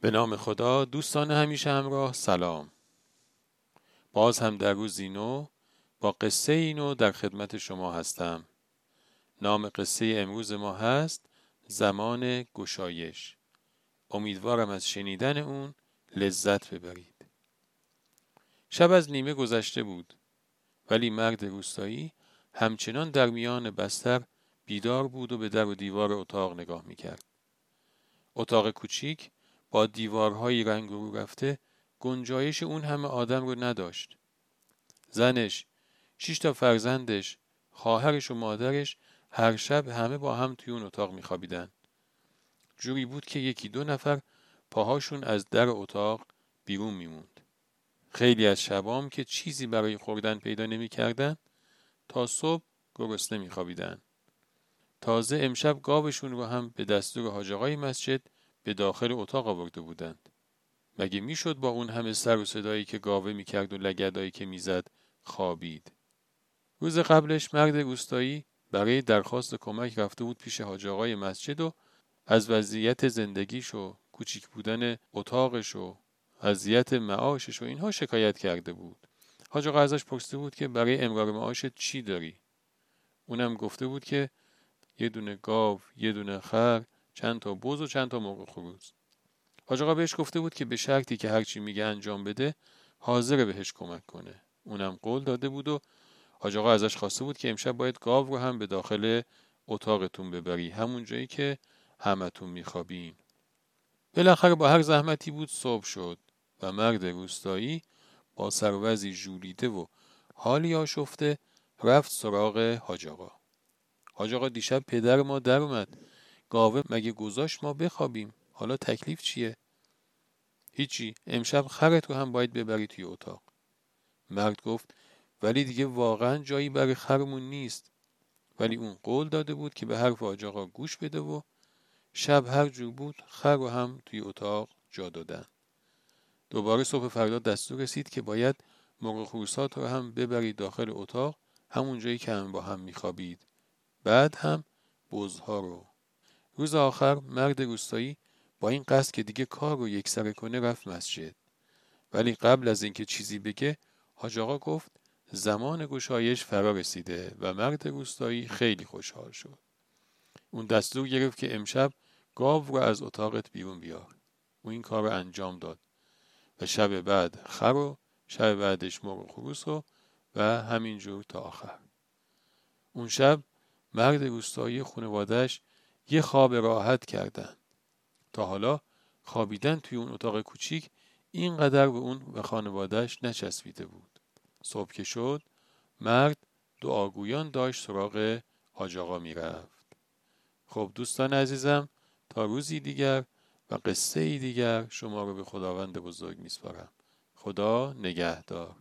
به نام خدا دوستان همیشه همراه سلام. باز هم در روزی نو با قصه اینو در خدمت شما هستم. نام قصه امروز ما هست زمان گشایش. امیدوارم از شنیدن اون لذت ببرید. شب از نیمه گذشته بود ولی مرد روستایی همچنان در میان بستر بیدار بود و به در و دیوار اتاق نگاه می‌کرد. اتاق کوچیک با دیوارهای رنگ رو رفته گنجایش اون همه آدم رو نداشت. زنش، شش تا فرزندش، خواهرش و مادرش هر شب همه با هم توی اون اتاق میخوابیدن. جوری بود که یکی دو نفر پاهاشون از در اتاق بیرون میموند. خیلی از شبام که چیزی برای خوردن پیدا نمی‌کردن تا صبح گرسنه میخوابیدن. تازه امشب گاوشون رو هم به دستور حاج مسجد به داخل اتاق آورده بودند. مگه می‌شد با اون همه سر و صدایی که گاوه می‌کرد و لگدایی که می‌زد خوابید. روز قبلش مرد روستایی برای درخواست کمک رفته بود پیش حاج آقای مسجد و از وضعیت زندگیش و کوچیک بودن اتاقش و وضعیت معاشش و اینها شکایت کرده بود. حاج آقا ازش پرسیده بود که برای امرار معاشت چی داری؟ اونم گفته بود که یه دونه گاو، یه دونه خر، چند تا بز و چند تا مرغ خروس حاج آقا بهش گفته بود که به شرطی که هرچی میگه انجام بده حاضر بهش کمک کنه. اونم قول داده بود و حاج آقا ازش خواسته بود که امشب باید گاو رو هم به داخل اتاقتون ببری. همون جایی که همتون میخوابین. بالاخره با هر زحمتی بود صبح شد و مرد روستایی با سروزی جولیده و حالی آشفته رفت سراغ حاج آقا حاج آقا دیشب پدر ما در اومد. گاوه مگه گذاشت ما بخوابیم؟ حالا تکلیف چیه؟ هیچی. امشب خرت رو هم باید ببری توی اتاق. مرد گفت ولی دیگه واقعا جایی برای خرمون نیست. ولی اون قول داده بود که به حرف حاج آقا گوش بده و شب هر جور بود خر رو هم توی اتاق جا دادن. دوباره صبح فردا دستور رسید که باید مرغ خورسات رو هم ببرید داخل اتاق همون جایی که هم با هم میخوابید. بعد هم بزها رو. روز آخر مرد روستایی با این قصد که دیگه کار رو یکسره کنه رفت مسجد. ولی قبل از اینکه چیزی بگه حاج آقا گفت زمان گشایش فرا رسیده و مرد روستایی خیلی خوشحال شد. اون دستور گرفت که امشب گاو رو از اتاقت بیرون بیار. او این کار رو انجام داد و شب بعد خر و شب بعدش مرغ خروس و و همینجور تا آخر. اون شب مرد روستایی خانوادهش یه خواب راحت کردن. تا حالا خوابیدن توی اون اتاق کوچیک اینقدر به اون و خانوادهش نچسبیده بود. صبح که شد مرد دعاگویان داشت سراغ حاج آقا می‌رفت. خب دوستان عزیزم تا روزی دیگر و قصه ای دیگر شما رو به خداوند بزرگ میسپارم. خدا نگهدار.